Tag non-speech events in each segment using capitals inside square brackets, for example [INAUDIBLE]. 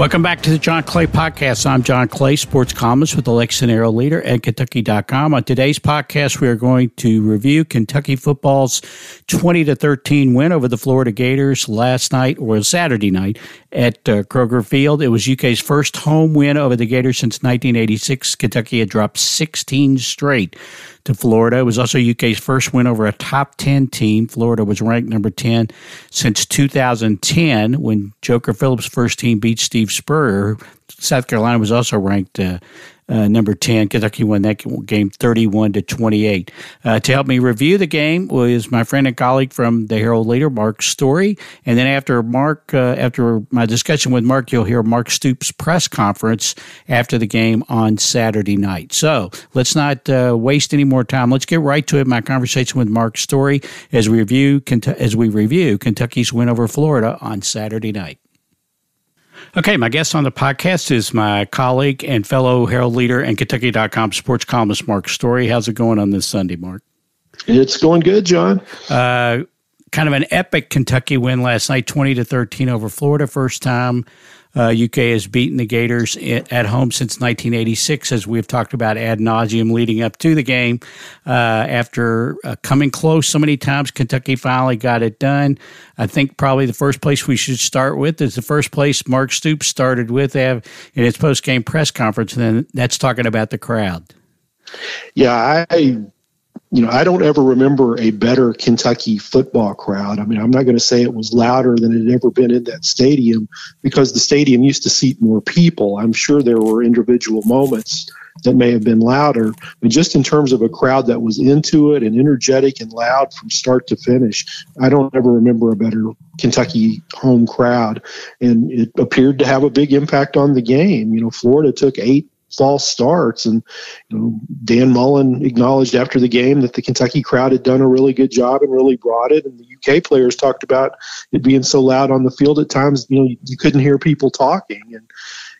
Welcome back to the John Clay Podcast. I'm John Clay, sports columnist with the Lexington Herald Leader and Kentucky.com. On today's podcast, we are going to review Kentucky football's 20 to 13 win over the Florida Gators last night or Saturday night at uh, Kroger Field. It was UK's first home win over the Gators since 1986. Kentucky had dropped 16 straight to Florida. It was also UK's first win over a top 10 team. Florida was ranked number 10 since 2010 when Joker Phillips' first team beat Steve Spurrier. South Carolina was also ranked uh, uh, number 10. Kentucky won that game 31 to 28. Uh, to help me review the game was my friend and colleague from the Herald Leader, Mark Story. And then after Mark, uh, after my discussion with Mark, you'll hear Mark Stoops' press conference after the game on Saturday night. So let's not uh, waste any more time. Let's get right to it. My conversation with Mark Story as we review as we review Kentucky's win over Florida on Saturday night. Okay, my guest on the podcast is my colleague and fellow Herald leader and Kentucky.com sports columnist, Mark Story. How's it going on this Sunday, Mark? It's going good, John. Uh, kind of an epic Kentucky win last night, 20 to 13 over Florida. First time uh, UK has beaten the Gators at home since 1986, as we've talked about ad nauseum leading up to the game. Uh, after uh, coming close so many times, Kentucky finally got it done. I think probably the first place we should start with is the first place Mark Stoops started with in his post game press conference, and then that's talking about the crowd. Yeah, I you know, I don't ever remember a better Kentucky football crowd. I mean, I'm not going to say it was louder than it had ever been in that stadium because the stadium used to seat more people. I'm sure there were individual moments that may have been louder, but just in terms of a crowd that was into it and energetic and loud from start to finish, I don't ever remember a better Kentucky home crowd. And it appeared to have a big impact on the game. You know, Florida took eight false starts. And you know, Dan Mullen acknowledged after the game that the Kentucky crowd had done a really good job and really brought it. And the UK players talked about it being so loud on the field at times, you know, you, couldn't hear people talking. And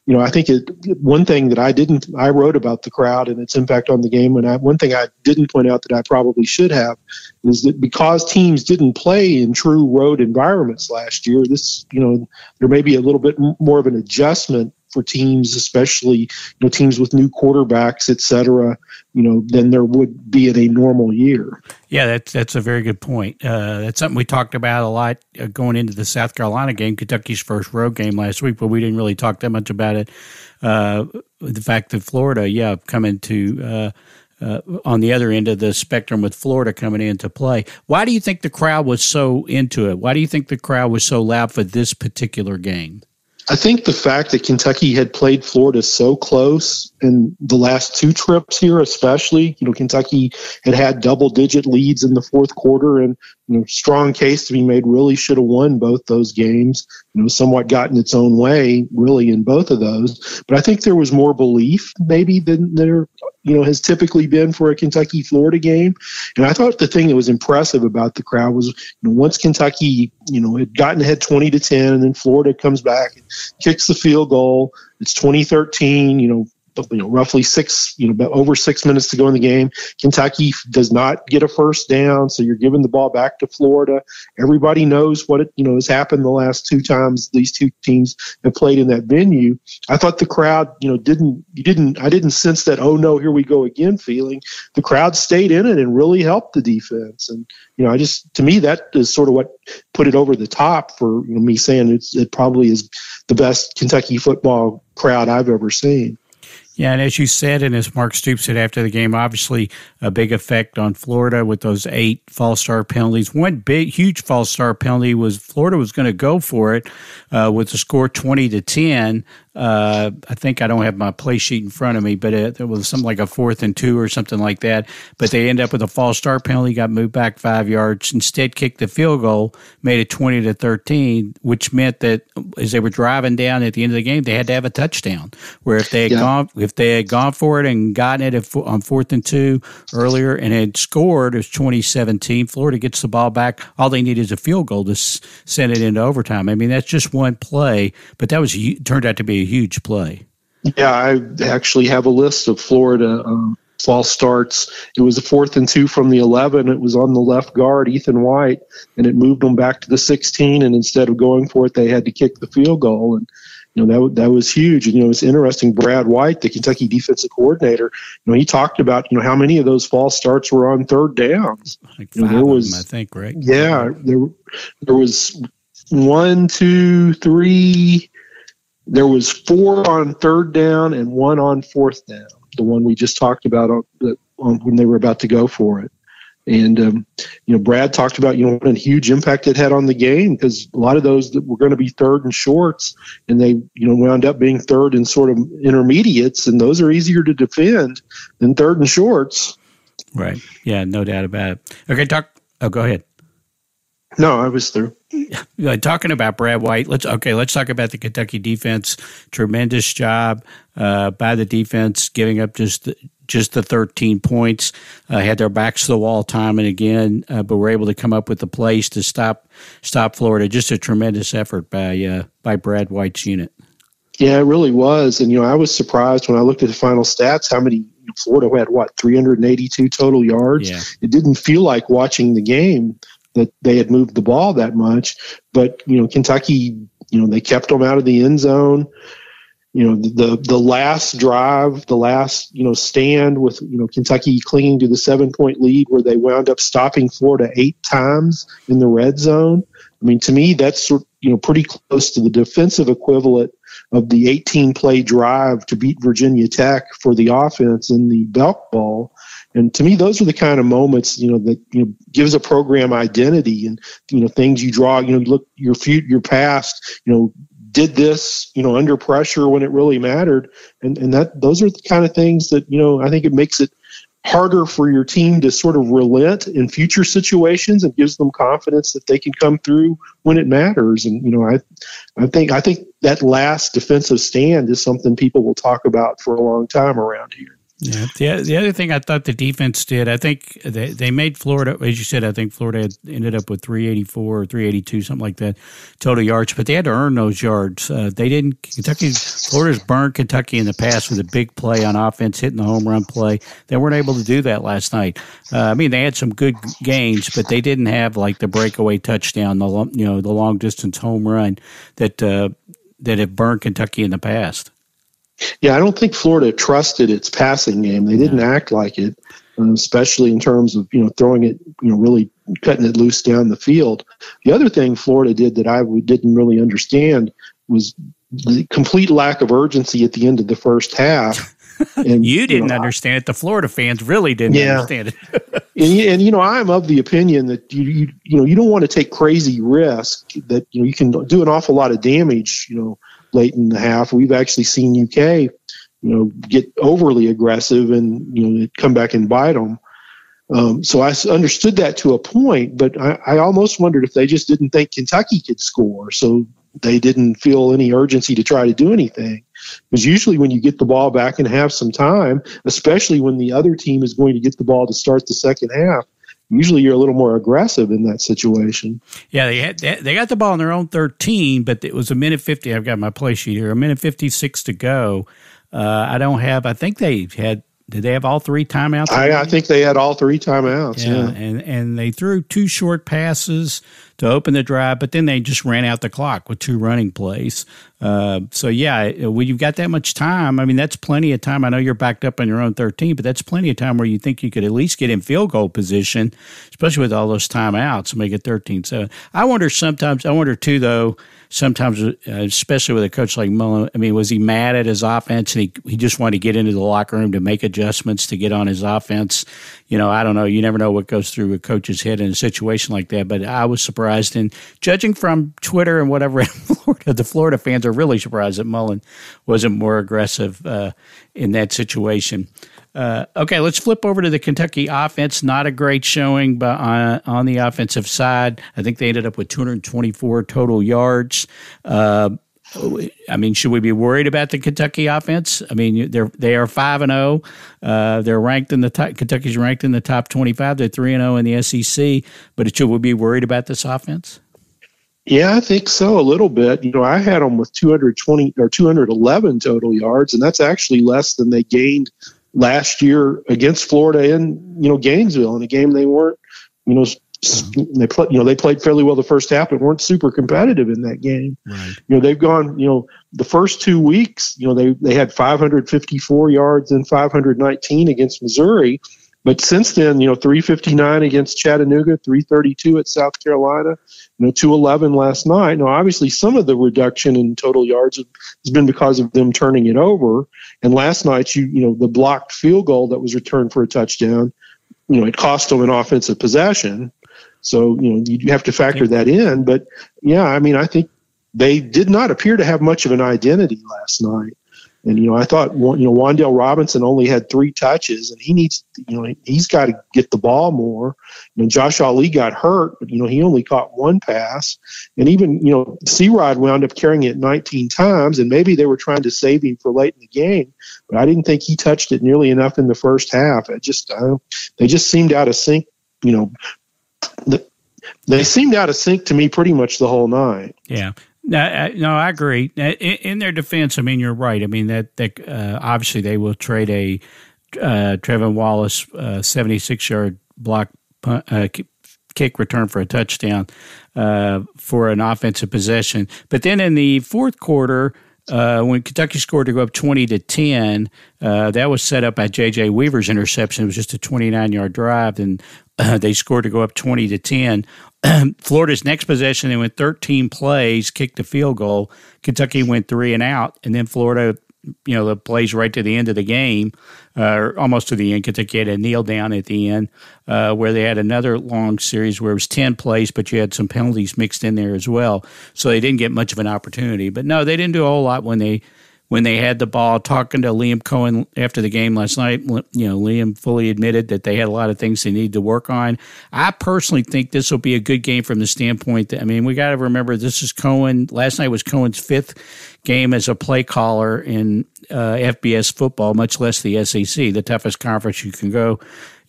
you know, I think it, one thing that I didn't, I wrote about the crowd and its impact on the game. And I, one thing I didn't point out that I probably should have is that because teams didn't play in true road environments last year, this, you know, there may be a little bit more of an adjustment for teams, especially you know teams with new quarterbacks, et cetera, you know, than there would be in a normal year. Yeah, that's that's a very good point. Uh, that's something we talked about a lot uh, going into the South Carolina game, Kentucky's first road game last week, but we didn't really talk that much about it. Uh, the fact that Florida, yeah, coming to uh, uh, on the other end of the spectrum with Florida coming into play. Why do you think the crowd was so into it? Why do you think the crowd was so loud for this particular game? I think the fact that Kentucky had played Florida so close in the last two trips here, especially, you know, Kentucky had had double digit leads in the fourth quarter and, you know, strong case to be made really should have won both those games, you know, somewhat gotten its own way really in both of those. But I think there was more belief maybe than there you know has typically been for a Kentucky Florida game. And I thought the thing that was impressive about the crowd was you know once Kentucky you know had gotten ahead 20 to 10 and then Florida comes back and kicks the field goal. It's 2013, you know, you know, roughly six, you know, over six minutes to go in the game. Kentucky does not get a first down, so you're giving the ball back to Florida. Everybody knows what it, you know, has happened the last two times these two teams have played in that venue. I thought the crowd, you know, didn't, you didn't, I didn't sense that, oh no, here we go again feeling. The crowd stayed in it and really helped the defense. And, you know, I just, to me, that is sort of what put it over the top for you know, me saying it's, it probably is the best Kentucky football crowd I've ever seen. Yeah, and as you said, and as Mark Stoops said after the game, obviously a big effect on Florida with those eight false start penalties. One big, huge false start penalty was Florida was going to go for it uh, with the score twenty to ten, uh, I think I don't have my play sheet in front of me, but it, it, was something like a fourth and two or something like that. But they end up with a false start penalty, got moved back five yards. Instead, kicked the field goal, made it twenty to thirteen, which meant that as they were driving down at the end of the game, they had to have a touchdown. Where if they had yeah. gone, if they had gone for it and gotten it on fourth and two earlier and had scored, it was twenty seventeen. Florida gets the ball back. All they need is a field goal to send it into overtime. I mean, that's just one play, but that was turned out to be a huge play. Yeah, I actually have a list of Florida um, false starts. It was a fourth and two from the 11. It was on the left guard, Ethan White, and it moved them back to the 16. And instead of going for it, they had to kick the field goal. And you know that that was huge. And you know, it's interesting. Brad White, the Kentucky defensive coordinator, you know, he talked about you know how many of those false starts were on third downs. Like five there was, them, I think, right? Yeah, there there was one, two, three. There was four on third down and one on fourth down. The one we just talked about on, on when they were about to go for it. And um, you know, Brad talked about you know what a huge impact it had on the game because a lot of those that were going to be third and shorts, and they you know wound up being third and sort of intermediates, and those are easier to defend than third and shorts. Right. Yeah. No doubt about it. Okay. Talk. Oh, go ahead. No, I was through. Yeah, talking about Brad White, let's okay. Let's talk about the Kentucky defense. Tremendous job uh, by the defense, giving up just just the 13 points. Uh, had their backs to the wall time and again, uh, but were able to come up with the plays to stop stop Florida. Just a tremendous effort by uh, by Brad White's unit. Yeah, it really was. And you know, I was surprised when I looked at the final stats how many Florida had what 382 total yards. Yeah. It didn't feel like watching the game that they had moved the ball that much, but you know, Kentucky, you know, they kept them out of the end zone you know the the last drive, the last you know stand with you know Kentucky clinging to the seven point lead, where they wound up stopping Florida eight times in the red zone. I mean, to me, that's you know pretty close to the defensive equivalent of the 18 play drive to beat Virginia Tech for the offense in the Belk Bowl. And to me, those are the kind of moments you know that you know gives a program identity and you know things you draw. You know, look your future, your past. You know, did this, you know, under pressure when it really mattered. And, and that those are the kind of things that, you know, I think it makes it harder for your team to sort of relent in future situations and gives them confidence that they can come through when it matters. And, you know, I, I think, I think that last defensive stand is something people will talk about for a long time around here. Yeah. The, the other thing I thought the defense did, I think they, they made Florida, as you said, I think Florida ended up with 384 or 382, something like that, total yards, but they had to earn those yards. Uh, they didn't, Kentucky, Florida's burned Kentucky in the past with a big play on offense, hitting the home run play. They weren't able to do that last night. Uh, I mean, they had some good gains, but they didn't have like the breakaway touchdown, the, you know, the long distance home run that, uh, that have burned Kentucky in the past. Yeah, I don't think Florida trusted its passing game. They didn't yeah. act like it, uh, especially in terms of you know throwing it, you know, really cutting it loose down the field. The other thing Florida did that I didn't really understand was the complete lack of urgency at the end of the first half. [LAUGHS] And, you didn't you know, understand it. The Florida fans really didn't yeah. understand it. [LAUGHS] and, and, you know, I'm of the opinion that you, you you know you don't want to take crazy risk that you know you can do an awful lot of damage. You know, late in the half. We've actually seen UK, you know, get overly aggressive and you know come back and bite them. Um, so I understood that to a point, but I, I almost wondered if they just didn't think Kentucky could score, so they didn't feel any urgency to try to do anything. Because usually, when you get the ball back and have some time, especially when the other team is going to get the ball to start the second half, usually you're a little more aggressive in that situation. Yeah, they had, they got the ball in their own 13, but it was a minute 50. I've got my play sheet here. A minute 56 to go. Uh, I don't have. I think they had. Did they have all three timeouts? I, I think they had all three timeouts. Yeah, yeah, and and they threw two short passes to open the drive, but then they just ran out the clock with two running plays. Uh, so yeah, when you've got that much time, I mean that's plenty of time. I know you're backed up on your own 13, but that's plenty of time where you think you could at least get in field goal position, especially with all those timeouts, make it 13-7. I wonder sometimes. I wonder too, though sometimes, uh, especially with a coach like Mullen, I mean, was he mad at his offense and he, he just wanted to get into the locker room to make adjustments to get on his offense? You know, I don't know. You never know what goes through a coach's head in a situation like that. But I was surprised. And judging from Twitter and whatever, [LAUGHS] Florida, the Florida fans are really surprised that Mullen wasn't more aggressive uh, in that situation. Uh, okay, let's flip over to the Kentucky offense. Not a great showing, but on, on the offensive side, I think they ended up with 224 total yards. Uh, I mean, should we be worried about the Kentucky offense? I mean, they're they are five and zero. Oh. Uh, they're ranked in the top, Kentucky's ranked in the top twenty five. They're three and zero oh in the SEC. But should we be worried about this offense? Yeah, I think so a little bit. You know, I had them with 220 or 211 total yards, and that's actually less than they gained last year against Florida in you know Gainesville in a game they weren't you know mm-hmm. they play, you know, they played fairly well the first half, but weren't super competitive in that game. Right. You know, they've gone, you know, the first two weeks, you know, they they had 554 yards and 519 against Missouri, but since then, you know, 359 against Chattanooga, 332 at South Carolina, you know, 211 last night. Now, obviously, some of the reduction in total yards has been because of them turning it over. And last night, you you know, the blocked field goal that was returned for a touchdown, you know, it cost them an offensive possession. So, you know, you have to factor that in. But yeah, I mean, I think they did not appear to have much of an identity last night. And you know, I thought you know Wan'Dale Robinson only had three touches, and he needs you know he's got to get the ball more. You know, Josh Ali got hurt, but you know he only caught one pass, and even you know C-Rod wound up carrying it 19 times, and maybe they were trying to save him for late in the game, but I didn't think he touched it nearly enough in the first half. It just uh, they just seemed out of sync. You know, the, they seemed out of sync to me pretty much the whole night. Yeah. No, no, I agree. In, in, their defense, I mean, you're right. I mean that that uh, obviously they will trade a uh, Trevin Wallace 76 uh, yard block uh, kick return for a touchdown uh, for an offensive possession. But then in the fourth quarter, uh, when Kentucky scored to go up 20 to 10, uh, that was set up by J.J. Weaver's interception. It was just a 29 yard drive, and [CLEARS THROAT] they scored to go up 20 to 10. [CLEARS THROAT] Florida's next possession, they went 13 plays, kicked a field goal. Kentucky went three and out, and then Florida, you know, the plays right to the end of the game, uh, almost to the end. Kentucky had a kneel down at the end uh, where they had another long series where it was 10 plays, but you had some penalties mixed in there as well. So they didn't get much of an opportunity. But no, they didn't do a whole lot when they when they had the ball. Talking to Liam Coen after the game last night, you know, Liam fully admitted that they had a lot of things they need to work on. I personally think this will be a good game from the standpoint that, I mean, we got to remember this is Coen. Last night was Coen's fifth game as a play caller in uh, FBS football, much less the SEC, the toughest conference you can go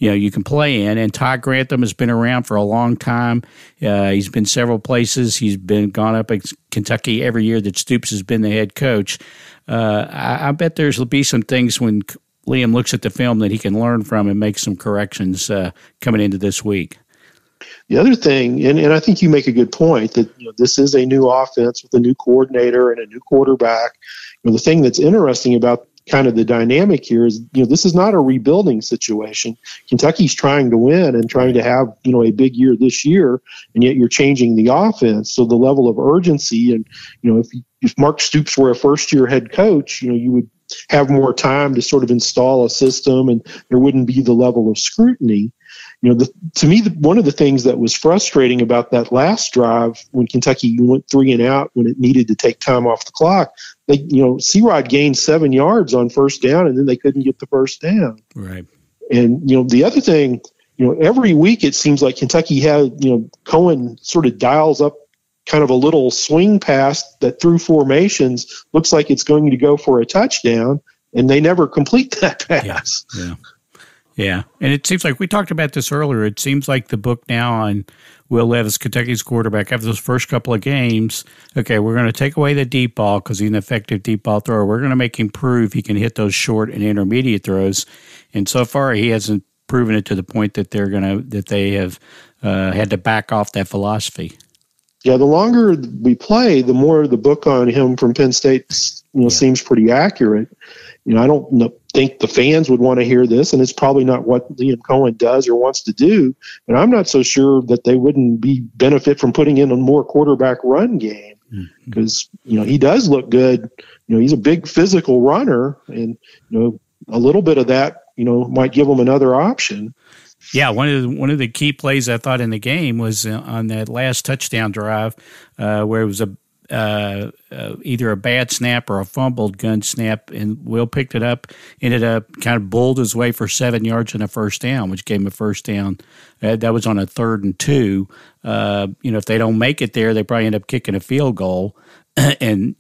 you know you can play in. And Todd Grantham has been around for a long time. Uh, he's been several places. He's been gone up in Kentucky every year that Stoops has been the head coach uh, I, I, bet there's will be some things when Liam looks at the film that he can learn from and make some corrections uh, coming into this week. The other thing, and, and I think you make a good point that you know, this is a new offense with a new coordinator and a new quarterback. You know, the thing that's interesting about kind of the dynamic here is you know this is not a rebuilding situation. Kentucky's trying to win and trying to have you know a big year this year, and yet you're changing the offense. So the level of urgency and you know if if Mark Stoops were a first year head coach, you know you would have more time to sort of install a system, and there wouldn't be the level of scrutiny you know, the, to me, the, one of the things that was frustrating about that last drive when Kentucky went three and out when it needed to take time off the clock, they, you know, C-Rod gained seven yards on first down and then they couldn't get the first down. Right. And, you know, the other thing, you know, every week it seems like Kentucky had, you know, Coen sort of dials up kind of a little swing pass that through formations looks like it's going to go for a touchdown and they never complete [LAUGHS] that pass. Yeah. yeah. Yeah, and it seems like we talked about this earlier. It seems like the book now on Will Levis, Kentucky's quarterback, after those first couple of games, okay, we're going to take away the deep ball because he's an effective deep ball thrower. We're going to make him prove he can hit those short and intermediate throws. And so far, he hasn't proven it to the point that they're going to that they have uh, had to back off that philosophy. Yeah, the longer we play, the more the book on him from Penn State you know, yeah. seems pretty accurate you know, I don't think the fans would want to hear this, and it's probably not what Liam Coen does or wants to do. And I'm not so sure that they wouldn't be benefit from putting in a more quarterback run game because mm-hmm. you know he does look good. You know, he's a big physical runner, and you know a little bit of that you know might give him another option. Yeah, one of the, one of the key plays I thought in the game was uh, on that last touchdown drive, uh, where it was a uh, uh, either a bad snap or a fumbled gun snap, and Will picked it up, ended up kind of bowled his way for seven yards and a first down, which gave him a first down. Uh, that was on a third and two. Uh, you know, if they don't make it there, they probably end up kicking a field goal. [CLEARS THROAT] and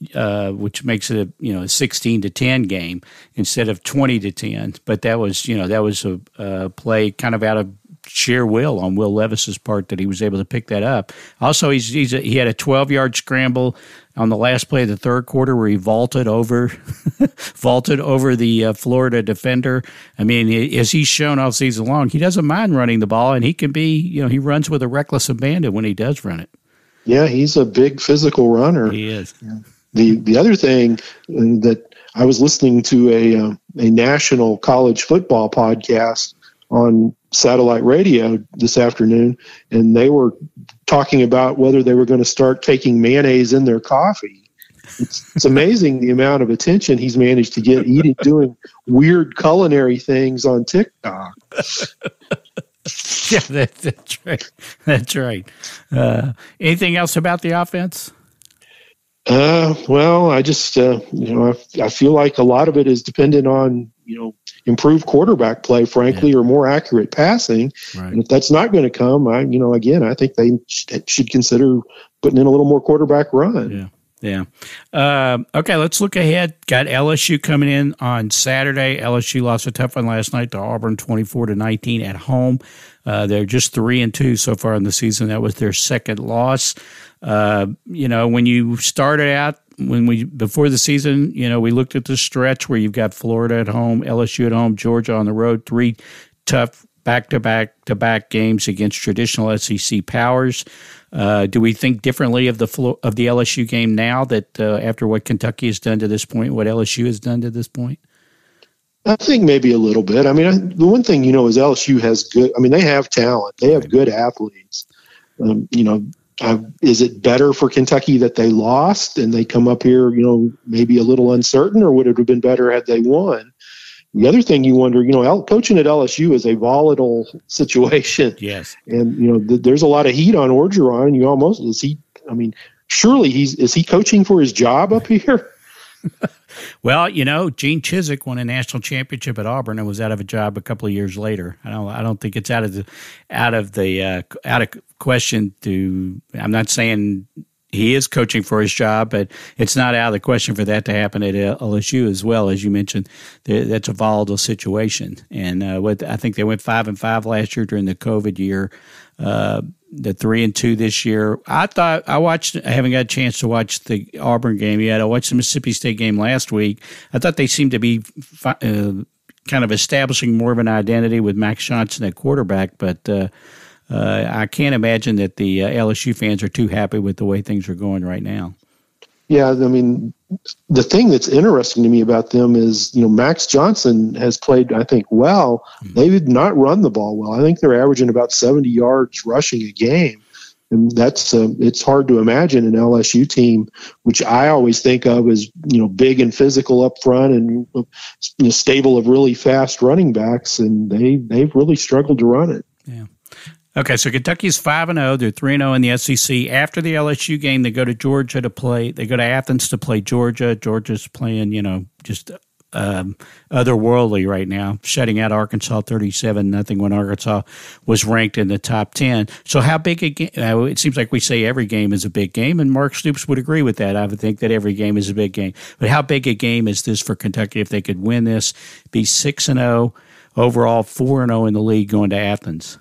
which makes it a you know a sixteen to ten game instead of twenty to ten. But that was you know that was a, a play kind of out of sheer will on Will Levis's part that he was able to pick that up. Also, he's, he's a, he had a 12 yard scramble on the last play of the third quarter where he vaulted over [LAUGHS] vaulted over the uh, Florida defender. I mean, as he's shown all season long, he doesn't mind running the ball, and he can be you know he runs with a reckless abandon when he does run it. Yeah, he's a big physical runner. He is. Yeah. The the other thing that I was listening to a uh, a national college football podcast on satellite radio this afternoon, and they were talking about whether they were going to start taking mayonnaise in their coffee. It's, it's amazing the amount of attention he's managed to get eating, doing weird culinary things on TikTok. [LAUGHS] yeah, that, that's right. That's right. Uh, anything else about the offense? Uh, well, I just uh, you know I, I feel like a lot of it is dependent on you know improved quarterback play, frankly, yeah. or more accurate passing. Right. And if that's not going to come, I you know again I think they should consider putting in a little more quarterback run. Yeah. Yeah. Uh, okay, let's look ahead. Got LSU coming in on Saturday. LSU lost a tough one last night to Auburn, twenty-four to nineteen at home. Uh, they're just three and two so far in the season. That was their second loss. Uh, you know, when you started out, when we before the season, you know, we looked at the stretch where you've got Florida at home, LSU at home, Georgia on the road, three tough back to back to back games against traditional SEC powers. Uh, do we think differently of the of the LSU game now that uh, after what Kentucky has done to this point, what LSU has done to this point? I think maybe a little bit. I mean, I, the one thing you know is LSU has good. I mean, they have talent. They have good athletes. Um, you know, uh, is it better for Kentucky that they lost and they come up here, you know, maybe a little uncertain, or would it have been better had they won? The other thing you wonder, you know, coaching at LSU is a volatile [LAUGHS] situation. Yes, and you know, th- there's a lot of heat on Orgeron. You almost is he? I mean, surely he's is he coaching for his job up here? [LAUGHS] well, you know, Gene Chizik won a national championship at Auburn and was out of a job a couple of years later. I don't, I don't think it's out of the, out of the, uh, out of question to. I'm not saying he is coaching for his job, but it's not out of the question for that to happen at LSU as well. As you mentioned, that's a volatile situation, and uh, what I think they went five and five last year during the COVID year. Uh, the three and two this year. I thought I watched. I haven't got a chance to watch the Auburn game yet. I watched the Mississippi State game last week. I thought they seemed to be uh, kind of establishing more of an identity with Max Johnson at quarterback, but. Uh, I can't imagine that the uh, LSU fans are too happy with the way things are going right now. Yeah, I mean, the thing that's interesting to me about them is, you know, Max Johnson has played, I think, well. Mm-hmm. They did not run the ball well. I think they're averaging about 70 yards rushing a game. And that's, uh, it's hard to imagine an LSU team, which I always think of as, you know, big and physical up front and you know, stable of really fast running backs. And they, they've really struggled to run it. Okay, so Kentucky's five and zero. They're three and zero in the SEC. After the LSU game, they go to Georgia to play. They go to Athens to play Georgia. Georgia's playing, you know, just um, otherworldly right now, shutting out Arkansas thirty-seven nothing when Arkansas was ranked in the top ten. So, how big a game? Uh, it seems like we say every game is a big game, and Mark Stoops would agree with that. I would think that every game is a big game. But how big a game is this for Kentucky if they could win this, be six and zero overall, four and zero in the league going to Athens?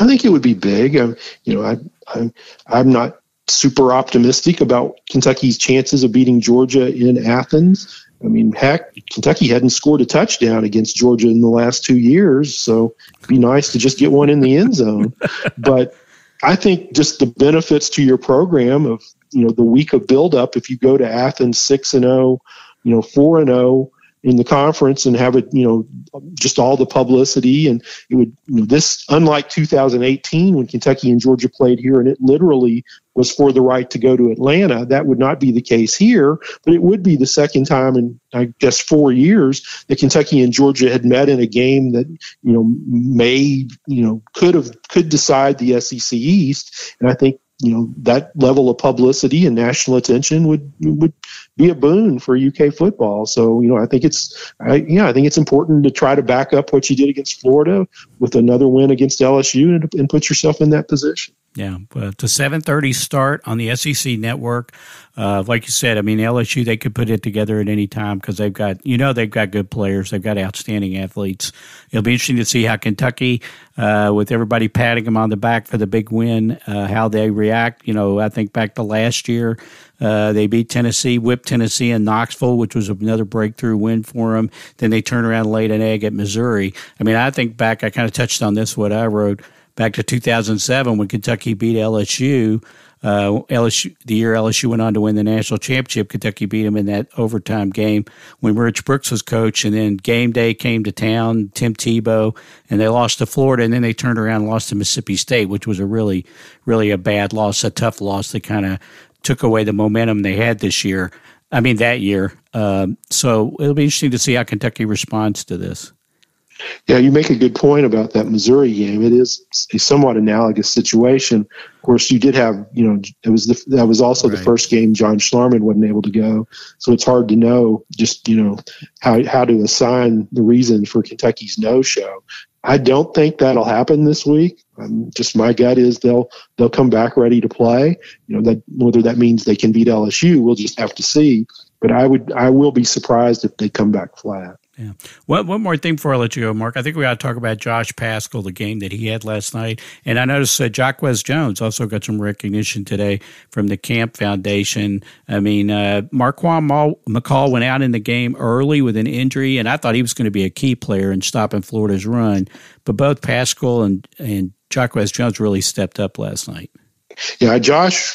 I think it would be big. I'm, you know, I, I'm, I'm not super optimistic about Kentucky's chances of beating Georgia in Athens. I mean, heck, Kentucky hadn't scored a touchdown against Georgia in the last two years, so it'd be nice to just get one in the end zone. [LAUGHS] but I think just the benefits to your program of you know the week of buildup. If you go to Athens six and zero, oh, you know four and zero, oh, in the conference and have it, you know, just all the publicity. And it would, you know, this, unlike 2018 when Kentucky and Georgia played here and it literally was for the right to go to Atlanta, that would not be the case here. But it would be the second time in, I guess, four years that Kentucky and Georgia had met in a game that, you know, may, you know, could have, could decide the SEC East. And I think you know that level of publicity and national attention would would be a boon for UK football. So you know I think it's I, yeah I think it's important to try to back up what you did against Florida with another win against LSU and, and put yourself in that position. Yeah, but the seven thirty start on the SEC network. Uh, like you said, I mean LSU they could put it together at any time because they've got you know they've got good players, they've got outstanding athletes. It'll be interesting to see how Kentucky, uh, with everybody patting them on the back for the big win, uh, how they react. You know, I think back to last year, uh, they beat Tennessee, whipped Tennessee in Knoxville, which was another breakthrough win for them. Then they turned around and laid an egg at Missouri. I mean, I think back, I kind of touched on this what I wrote back to 2007 when Kentucky beat LSU. Uh, LSU, the year LSU went on to win the national championship, Kentucky beat them in that overtime game when Rich Brooks was coach. And then game day came to town, Tim Tebow, and they lost to Florida. And then they turned around and lost to Mississippi State, which was a really, really a bad loss, a tough loss that kind of took away the momentum they had this year. I mean, that year. Um, so it'll be interesting to see how Kentucky responds to this. Yeah, you make a good point about that Missouri game. It is a somewhat analogous situation. Of course, you did have, you know, it was the, that was also right. the first game John Schlarman wasn't able to go, so it's hard to know just you know how how to assign the reason for Kentucky's no show. I don't think that'll happen this week. Um, just my gut is they'll they'll come back ready to play. You know that whether that means they can beat LSU, we'll just have to see. But I would I will be surprised if they come back flat. Yeah. One, one more thing before I let you go, Mark. I think we ought to talk about Josh Paschal, the game that he had last night. And I noticed uh, Jacquez Jones also got some recognition today from the Camp Foundation. I mean, uh, Marquan McCall went out in the game early with an injury, and I thought he was going to be a key player in stopping Florida's run. But both Paschal and, and Jacquez Jones really stepped up last night. Yeah, Josh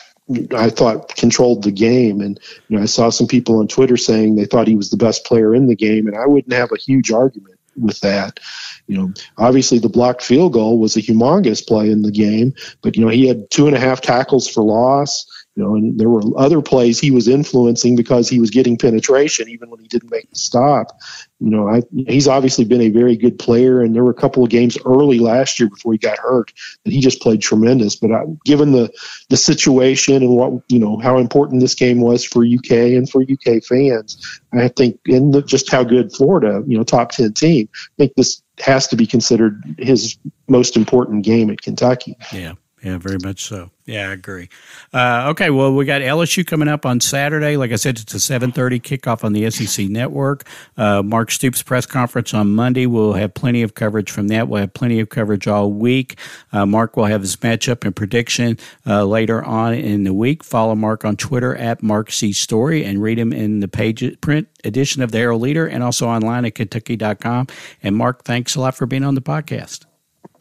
I thought controlled the game. And you know, I saw some people on Twitter saying they thought he was the best player in the game, and I wouldn't have a huge argument with that. You know, obviously the blocked field goal was a humongous play in the game, but you know he had two and a half tackles for loss. You know, and there were other plays he was influencing because he was getting penetration even when he didn't make the stop. You know, I, he's obviously been a very good player, and there were a couple of games early last year before he got hurt that he just played tremendous. But I, given the the situation and what you know how important this game was for UK and for UK fans, I think and the, just how good Florida, you know, top ten team, I think this has to be considered his most important game at Kentucky. Yeah. Yeah, very much so. Yeah, I agree. Uh, okay, well, we got LSU coming up on Saturday. Like I said, it's a seven thirty kickoff on the SEC Network. Uh, Mark Stoops press conference on Monday. We'll have plenty of coverage from that. We'll have plenty of coverage all week. Uh, Mark will have his matchup and prediction uh, later on in the week. Follow Mark on Twitter at Mark C Story and read him in the page print edition of the Herald Leader and also online at Kentucky.com. And Mark, thanks a lot for being on the podcast.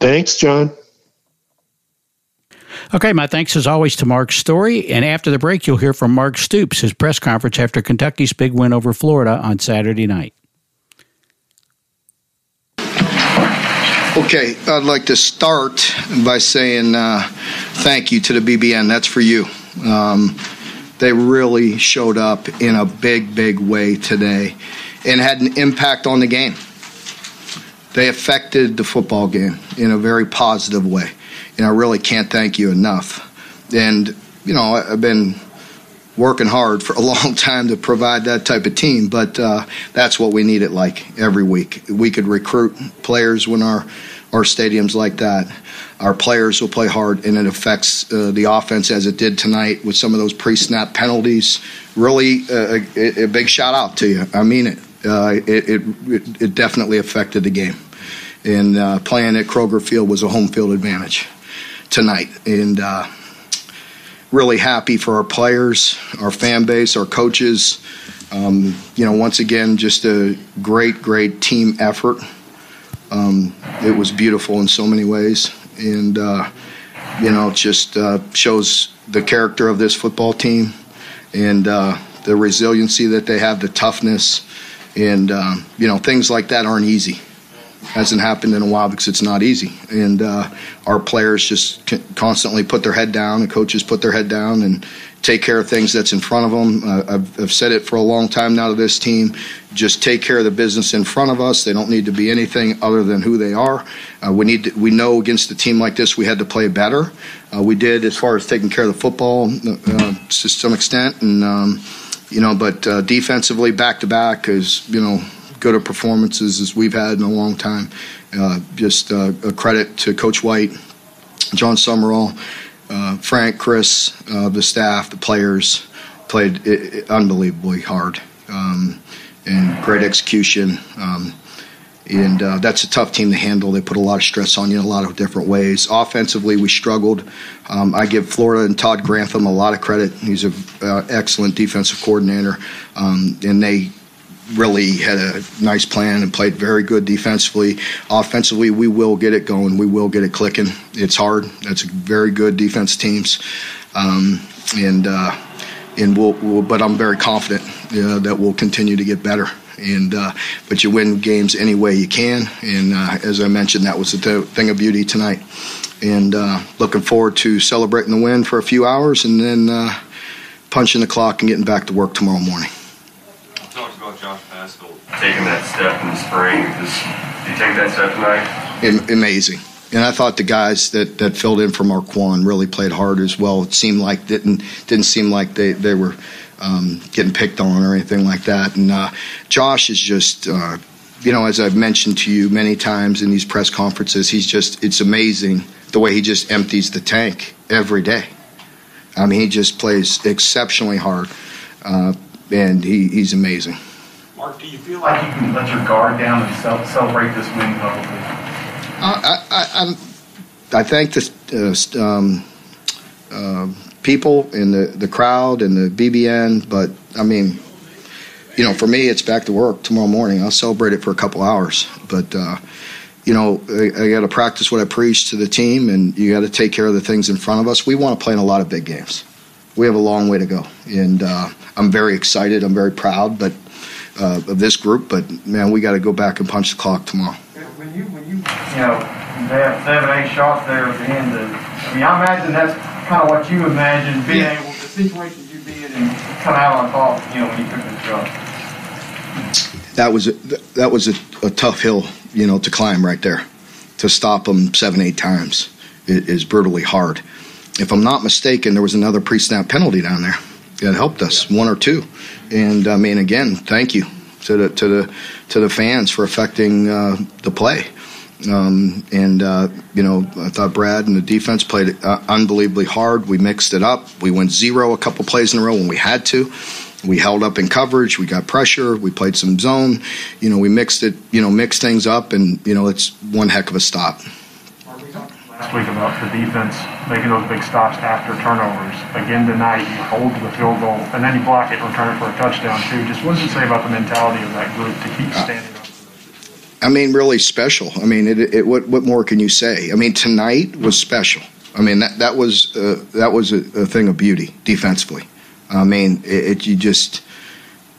Thanks, John. Okay, my thanks as always to Mark Story. And after the break, you'll hear from Mark Stoops, his press conference after Kentucky's big win over Florida on Saturday night. Okay, I'd like to start by saying uh, thank you to the BBN. That's for you. Um, they really showed up in a big, big way today and had an impact on the game. They affected the football game in a very positive way and I really can't thank you enough. And you know, I've been working hard for a [LAUGHS] long time to provide that type of team, but uh, that's what we need it like every week. We could recruit players when our our stadiums like that. Our players will play hard, and it affects uh, the offense as it did tonight with some of those pre-snap penalties. Really, uh, a, a, big shout out to you. I mean it. Uh, it, it, it definitely affected the game, and uh, playing at Kroger Field was a home field advantage tonight. And uh, really happy for our players, our fan base, our coaches. Um, you know, once again, just a great, great team effort. Um, it was beautiful in so many ways. And, uh, you know, it just uh, shows the character of this football team and uh, the resiliency that they have, the toughness. And, um, you know, things like that aren't easy hasn't happened in a while because it's not easy. And uh, our players just constantly put their head down, and coaches put their head down and take care of things that's in front of them. Uh, I've, I've, said it for a long time now to this team. Just take care of the business in front of us. They don't need to be anything other than who they are. Uh, we need to, we know against a team like this we had to play better. Uh, we did as far as taking care of the football uh, to some extent, and um, you know, but uh, defensively back to back is you know good of performances as we've had in a long time. Uh, just uh, a credit to Coach White, Jon Sumrall, uh, Frank, Chris, uh, the staff, the players played it, it, unbelievably hard um, and great execution. Um, and uh, that's a tough team to handle. They put a lot of stress on you in a lot of different ways. Offensively, we struggled. Um, I give Florida and Todd Grantham a lot of credit. He's an uh, excellent defensive coordinator, um, and they really had a nice plan and played very good defensively. Offensively, we will get it going. We will get it clicking. It's hard. That's very good defense teams, um, and uh, and we'll, we'll, But I'm very confident that we'll continue to get better. And uh, but you win games any way you can. And uh, as I mentioned, that was the thing of beauty tonight. And uh, looking forward to celebrating the win for a few hours and then uh, punching the clock and getting back to work tomorrow morning taking that step in the spring. Does you take that step tonight? Amazing. And I thought the guys that, that filled in for Marquan really played hard as well. It seemed like didn't didn't seem like they, they were um, getting picked on or anything like that. And uh, Josh is just, uh, you know, as I've mentioned to you many times in these press conferences, he's just it's amazing the way he just empties the tank every day. I mean, he just plays exceptionally hard, uh, and he, he's amazing. Mark, do you feel like you can let your guard down and celebrate this win publicly? Uh, I, I, I thank the uh, um, uh, people in the, the crowd and the BBN, but I mean, you know, for me, it's back to work tomorrow morning. I'll celebrate it for a couple hours, but uh, you know, I, I got to practice what I preach to the team, and you got to take care of the things in front of us. We want to play in a lot of big games. We have a long way to go, and uh, I'm very excited. I'm very proud, but uh, of this group. But man, we got to go back and punch the clock tomorrow. When you when you you know they have seven eight shots there at the end. Of, I mean, I imagine that's kind of what you imagine being yeah. able the situations you be in and come out on top. You know, when you took this shot. That was a, that was a, a tough hill, you know, to climb right there. To stop them seven eight times is brutally hard. If I'm not mistaken, there was another pre-snap penalty down there that helped us, one or two. And I mean, again, thank you to the to the to the fans for affecting uh, the play. Um, and uh, you know, I thought Brad and the defense played uh, unbelievably hard. We mixed it up. We went zero a couple plays in a row when we had to. We held up in coverage. We got pressure. We played some zone. You know, we mixed it. You know, mixed things up, and you know, it's one heck of a stop last week about the defense making those big stops after turnovers. Again tonight, you hold the field goal and then you block it and return it for a touchdown too. Just what does it say about the mentality of that group to keep standing up? I mean, really special. I mean, it, it, what what more can you say? I mean, tonight was special. I mean, that that was uh, that was a, a, thing of beauty defensively. I mean, it, it you just.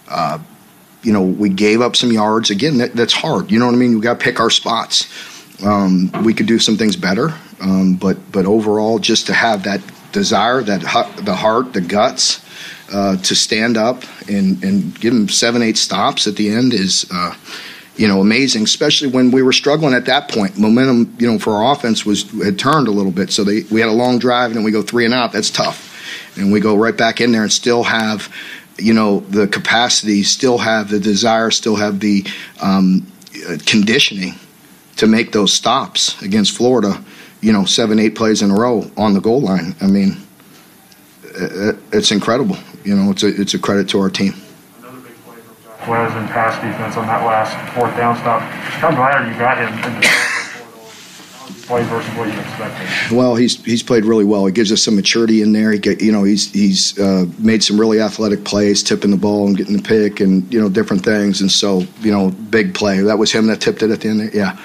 Uh, you know, we gave up some yards. Again, that, that's hard. You know what I mean? We got to pick our spots. Um, we could do some things better. Um, but but overall, just to have that desire, that the heart, the guts uh, to stand up and and give them seven, eight stops at the end is. Uh, you know, amazing, especially when we were struggling at that point. Momentum, you know, for our offense was had turned a little bit. So they, we had a long drive and then we go three and out. That's tough. And we go right back in there and still have, you know, the capacity, still have the desire, still have the um, conditioning to make those stops against Florida you know, seven, eight plays in a row on the goal line. I mean, it's incredible. You know, it's a it's a credit to our team. Another big play from in pass defense on that last fourth down stop. How glad you got him in the play versus what you expected? Well, he's he's played really well. He gives us some maturity in there. He get, you know he's he's uh, made some really athletic plays, tipping the ball and getting the pick, and you know different things. And so you know, big play. That was him that tipped it at the end. There. Yeah,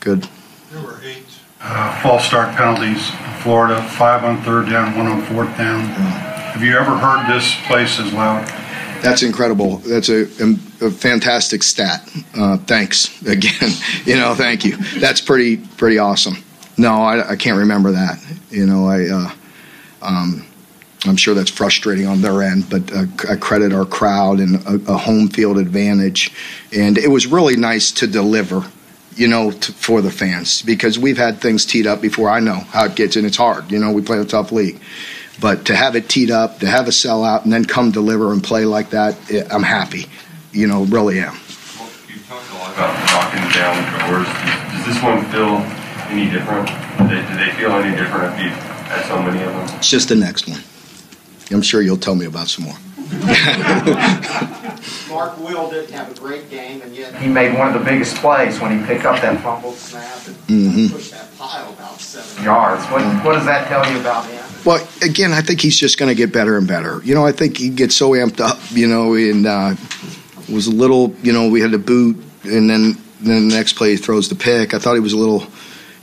good There were uh, false start penalties in Florida, five on third down, one on fourth down. Have you ever heard this place as loud? That's incredible. That's a, a fantastic stat. Uh, thanks again. [LAUGHS] you know, thank you. That's pretty pretty awesome. No, I, I can't remember that. You know, I uh, um, I'm sure that's frustrating on their end, but uh, I credit our crowd and a, a home field advantage, and it was really nice to deliver you know, to, for the fans because we've had things teed up before. I know how it gets, and it's hard. You know, we play a tough league. But to have it teed up, to have a sellout, and then come deliver and play like that, eh, I'm happy. You know, really am. Well, you talked a lot about knocking down doors. Does, does this one feel any different? Do they, do they feel any different if you at so many of them? It's just the next one. I'm sure you'll tell me about some more. [LAUGHS] Mark Will didn't have a great game, and yet he made one of the biggest plays when he picked up that fumbled snap and Mhm. pushed that pile about seven yards. What, what does that tell you about him? Well, again, I think he's just going to get better and better. You know, I think he gets so amped up, you know, and uh, was a little, you know, we had to boot, and then then the next play he throws the pick. I thought he was a little,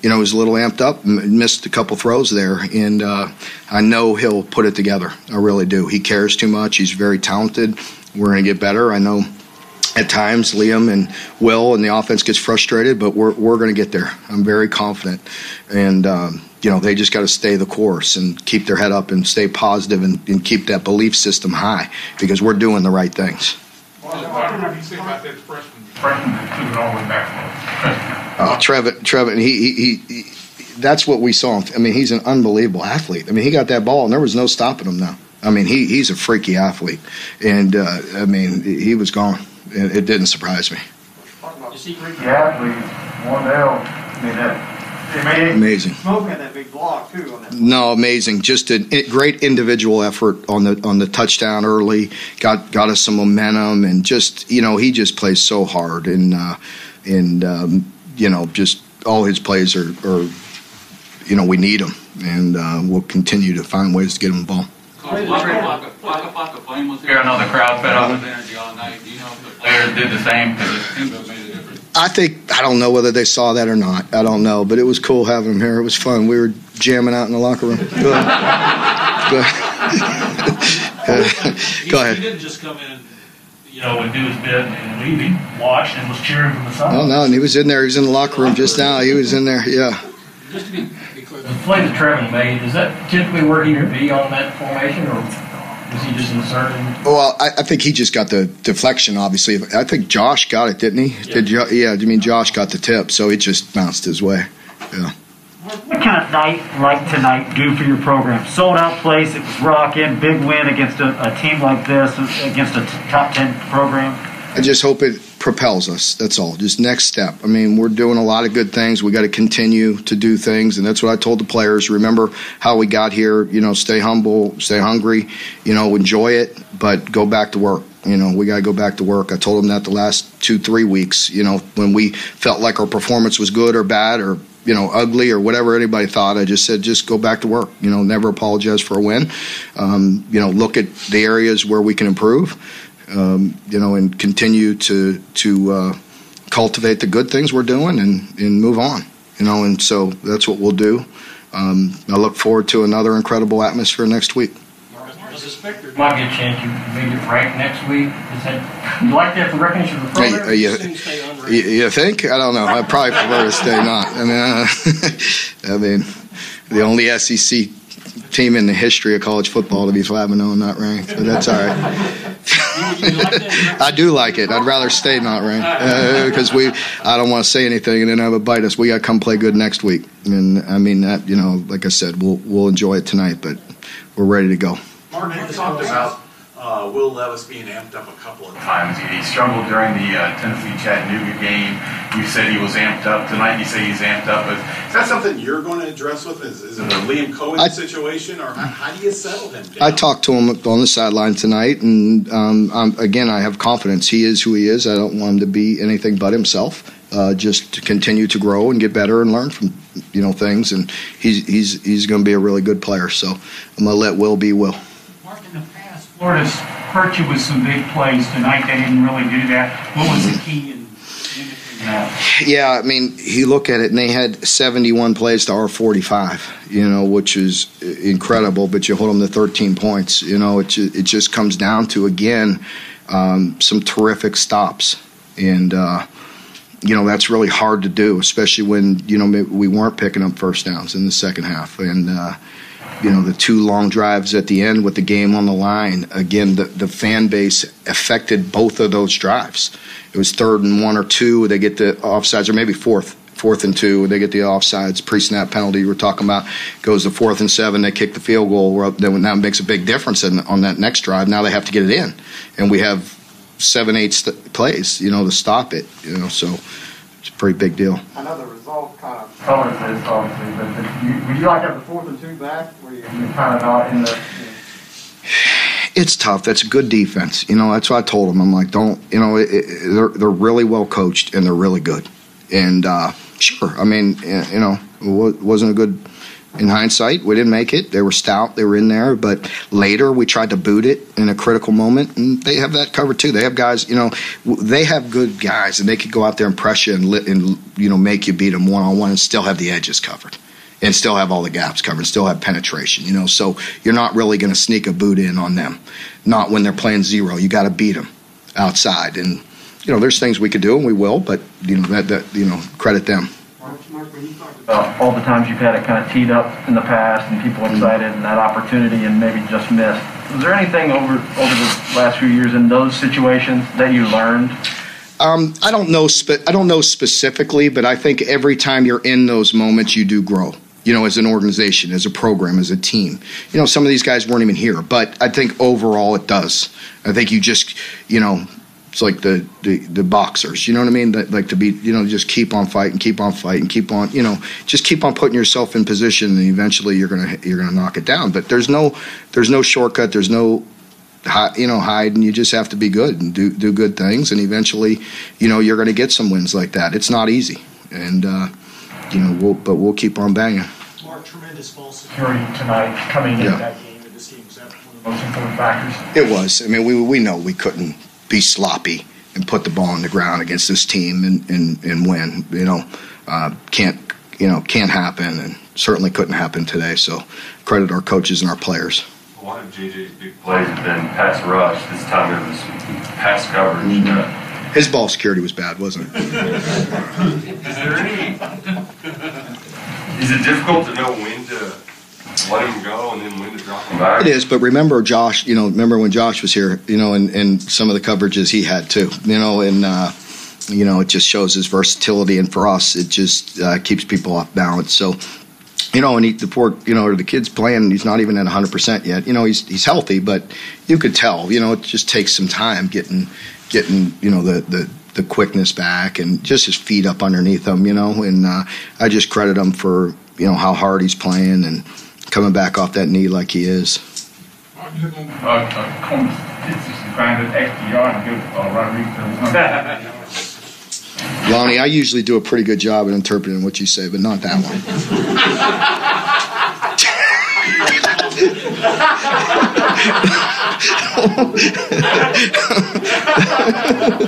you know, he was a little amped up, missed a couple throws there, and uh, I know he'll put it together. I really do. He cares too much. He's very talented. We're going to get better. I know. At times, Liam and Will and the offense gets frustrated, but we're we're going to get there. I'm very confident, and um, you know they just got to stay the course and keep their head up and stay positive and, and keep that belief system high because we're doing the right things. What do you think about that freshman? Freshman back. Uh, Trevin, Trevin, he, he, he, that's what we saw. I mean, he's an unbelievable athlete. I mean, he got that ball, and there was no stopping him. Now, I mean, he, he's a freaky athlete, and uh, I mean, he was gone. It, it didn't surprise me. You see great, yeah, we Wardell. I mean, that, Amazing. Smoke had that big block too on that. No, amazing. Just a a great individual effort on the on the touchdown early. Got got us some momentum, and just you know, he just plays so hard, and uh, and um, you know, just all his plays are, are you know, we need him, and uh, we'll continue to find ways to get him involved. was here. I know the crowd fed off his energy all night. Do you know if the players did the same? Because it seemed to have made a difference. I think I don't know whether they saw that or not. I don't know, but it was cool having him here. It was fun. We were jamming out in the locker room. Go ahead. Go ahead. He didn't just come in, you know, and do his bit and leave. He watched and was cheering from the side. Oh no, and he was in there. He was in the locker room just now. He was in there. Yeah. Just to be, be clear, the play that Trevin made, is that typically where he would be on that formation, or was he just inserted? Well, I, I think he just got the deflection. Obviously, I think Josh got it, didn't he? Did jo- yeah? I mean, Josh got the tip, so it just bounced his way. Yeah. What kind of night like tonight do for your program? Sold out place, it was rocking, big win against a, a team like this, against a t- top 10 program. I just hope it propels us. That's all. Just next step. I mean, we're doing a lot of good things. We got to continue to do things, and that's what I told the players. Remember how we got here. You know, stay humble, stay hungry. You know, enjoy it, but go back to work. You know, we got to go back to work. I told them that the last two, three weeks. You know, when we felt like our performance was good or bad or you know, ugly or whatever anybody thought. I just said, just go back to work. You know, never apologize for a win. Um, you know, look at the areas where we can improve. Um, you know, and continue to to uh, cultivate the good things we're doing and and move on. You know, and so that's what we'll do. Um, I look forward to another incredible atmosphere next week. I suspect there might be a chance you may get ranked next week. Is that, you like that for recognition of the Hey, program? uh, you, Soon stay unranked? you, you think? I don't know. I probably prefer to stay not. I mean, uh, [LAUGHS] I mean, the only SEC team in the history of college football to be five and zero and not ranked, but that's all right. [LAUGHS] I do like it. I'd rather stay not ranked because we. I don't want to say anything and then have it bite us. We got to come play good next week, and I mean that. You know, like I said, we'll we'll enjoy it tonight, but we're ready to go. Mark, you talked about uh, Will Levis being amped up a couple of times. He, he struggled during the uh, Tennessee Chattanooga game. You said he was amped up tonight. You say he's amped up. Is, is that something you're going to address with? Is, is it a Liam Coen I- situation, or how, how do you settle him down? I talked to him on the sideline tonight, and um, um, again, I have confidence. He is who he is. I don't want him to be anything but himself. Uh, just to continue to grow and get better and learn from you know things, and he's he's he's going to be a really good player. So I'm going to let Will be Will. Florida's hurt you with some big plays tonight. They didn't really do that. What was the key in? Yeah, I mean, you look at it, and they had 71 plays to our 45, you know, which is incredible. But you hold them to 13 points. You know, it it just comes down to again um, some terrific stops, and uh, you know that's really hard to do, especially when you know we weren't picking up first downs in the second half, and. Uh, you know the two long drives at the end with the game on the line again the, the fan base affected both of those drives. It was third and one or two they get the offsides or maybe fourth fourth and two they get the offsides pre-snap penalty we're talking about goes to fourth and seven they kick the field goal then that makes a big difference in, on that next drive now they have to get it in. And we have seven eight st- plays you know to stop it you know so it's a pretty big deal I know the result kind of colors this, obviously, but the, you, would you like to have the fourth and two back where you, you're kind of not in the. You know, it's tough. That's a good defense. You know, that's what I told them. I'm like, don't, you know, it, it, they're they're really well coached and they're really good. And uh, sure, I mean, you know, it wasn't a good. In hindsight, we didn't make it. They were stout. They were in there, but later we tried to boot it in a critical moment, and they have that covered too. They have guys, you know, they have good guys, and they could go out there and press you and, and you know make you beat them one on one and still have the edges covered and still have all the gaps covered, still have penetration, you know. So you're not really going to sneak a boot in on them. Not when they're playing zero. You got to beat them outside. And, you know, there's things we could do and we will, but, you know, that, that you know, credit them. Uh, all the times you've had it kind of teed up in the past and people excited and that opportunity and maybe just missed. Was there anything over over the last few years in those situations that you learned um, I don't know. Spe- I don't know specifically, but I think every time you're in those moments, you do grow you know, as an organization, as a program, as a team. You know, some of these guys weren't even here, but I think overall it does. I think you just, you know, it's like the, the, the boxers, you know what I mean? That, like to be, you know, just keep on fighting, keep on fighting, keep on, you know, just keep on putting yourself in position, and eventually you're gonna you're gonna knock it down. But there's no there's no shortcut. There's no you know hide and you just have to be good and do do good things and eventually you know you're going to get some wins like that it's not easy and uh, you know we'll but we'll keep on banging tremendous ball security tonight coming yeah. into that game. And this game's one of the most important factors. It was. I mean, we we know we couldn't be sloppy and put the ball on the ground against this team and and, and win. You know, uh, can't you know can't happen and certainly couldn't happen today. So credit our coaches and our players. Lot of JJ's big plays have been pass rush. This time it was pass coverage. Mm-hmm. His ball security was bad, wasn't it? [LAUGHS] Is there any is it difficult to know when let him go and then when to drop him back? It is, but remember Josh, you know, remember when Josh was here, you know, and, and some of the coverages he had too, you know, and, uh, you know, it just shows his versatility. And for us, it just uh, keeps people off balance. So, you know, and he, the poor, you know, the kid's playing, he's not even at 100% yet. You know, he's, he's healthy, but you could tell, you know, it just takes some time getting, getting, you know, the, the, the quickness back and just his feet up underneath him, you know. And uh, I just credit him for you know how hard he's playing and coming back off that knee like he is. Lonnie, I usually do a pretty good job at interpreting what you say, but not that one. [LAUGHS]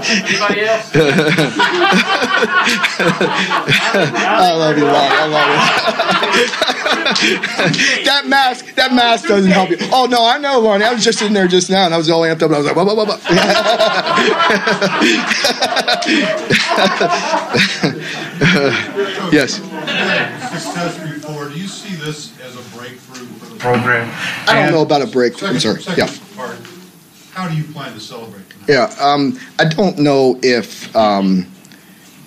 Anybody else? [LAUGHS] I love you, Lonnie. I love you. that mask, that mask doesn't help you. Oh no, I know, Lonnie. I was just in there just now, and I was all amped up. And I was like, blah, blah, blah, blah. yes. Success before. Do you see this as a breakthrough for the program? I don't know about a breakthrough. I'm sorry. Second yeah. Part, how do you plan to celebrate tonight? Yeah, um, I don't know if um,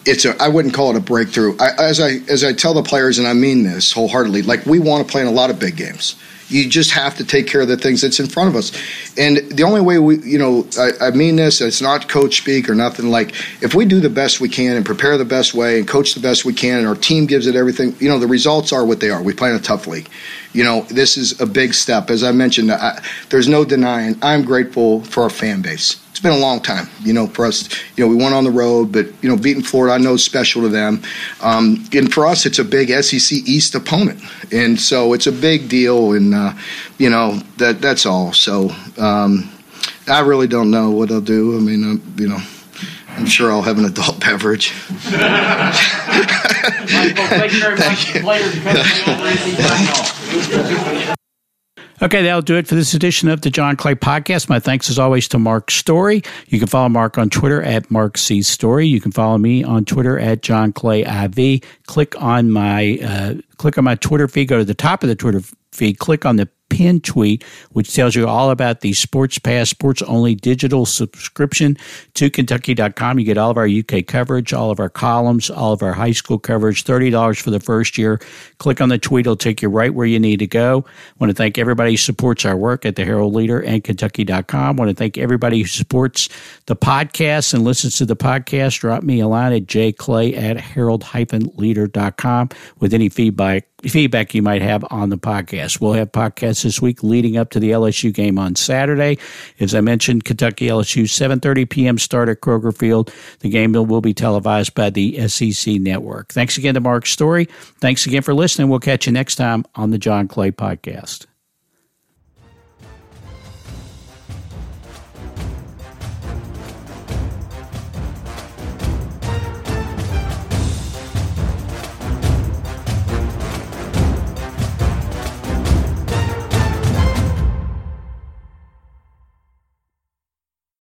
it's a. I wouldn't call it a breakthrough. I, as I as I tell the players, and I mean this wholeheartedly, like we want to play in a lot of big games. You just have to take care of the things that's in front of us. And the only way we, you know, I, I mean this, it's not coach speak or nothing. Like, if we do the best we can and prepare the best way and coach the best we can and our team gives it everything, you know, the results are what they are. We play in a tough league. You know, this is a big step. As I mentioned, I, there's no denying I'm grateful for our fan base it's been a long time, you know, for us. You know, we went on the road, but you know, beating Florida, I know is special to them. Um, and for us, it's a big SEC East opponent, and so it's a big deal. And uh, you know, that that's all. So um, I really don't know what I'll do. I mean, uh, you know. I'm sure I'll have an adult [LAUGHS] beverage. Michael, thank you very much. [LAUGHS] Okay, that'll do it for this edition of the John Clay Podcast. My thanks as always to Mark Story. You can follow Mark on Twitter at Mark C Story. You can follow me on Twitter at John Clay IV. Click on my uh, click on my Twitter feed. Go to the top of the Twitter feed. Click on the pinned tweet, which tells you all about the Sports Pass, sports only digital subscription to Kentucky.com. You get all of our UK coverage, all of our columns, all of our high school coverage, $30 for the first year. Click on the tweet, it'll take you right where you need to go. I want to thank everybody who supports our work at the Herald Leader and Kentucky.com. I want to thank everybody who supports the podcast and listens to the podcast. Drop me a line at jclay at herald-leader.com with any feedback feedback you might have on the podcast. We'll have podcasts this week leading up to the LSU game on Saturday. As I mentioned, Kentucky LSU 7:30 p.m. start at Kroger Field. The game will be televised by the SEC network. Thanks again to Mark Story. Thanks again for listening. We'll catch you next time on the John Clay podcast.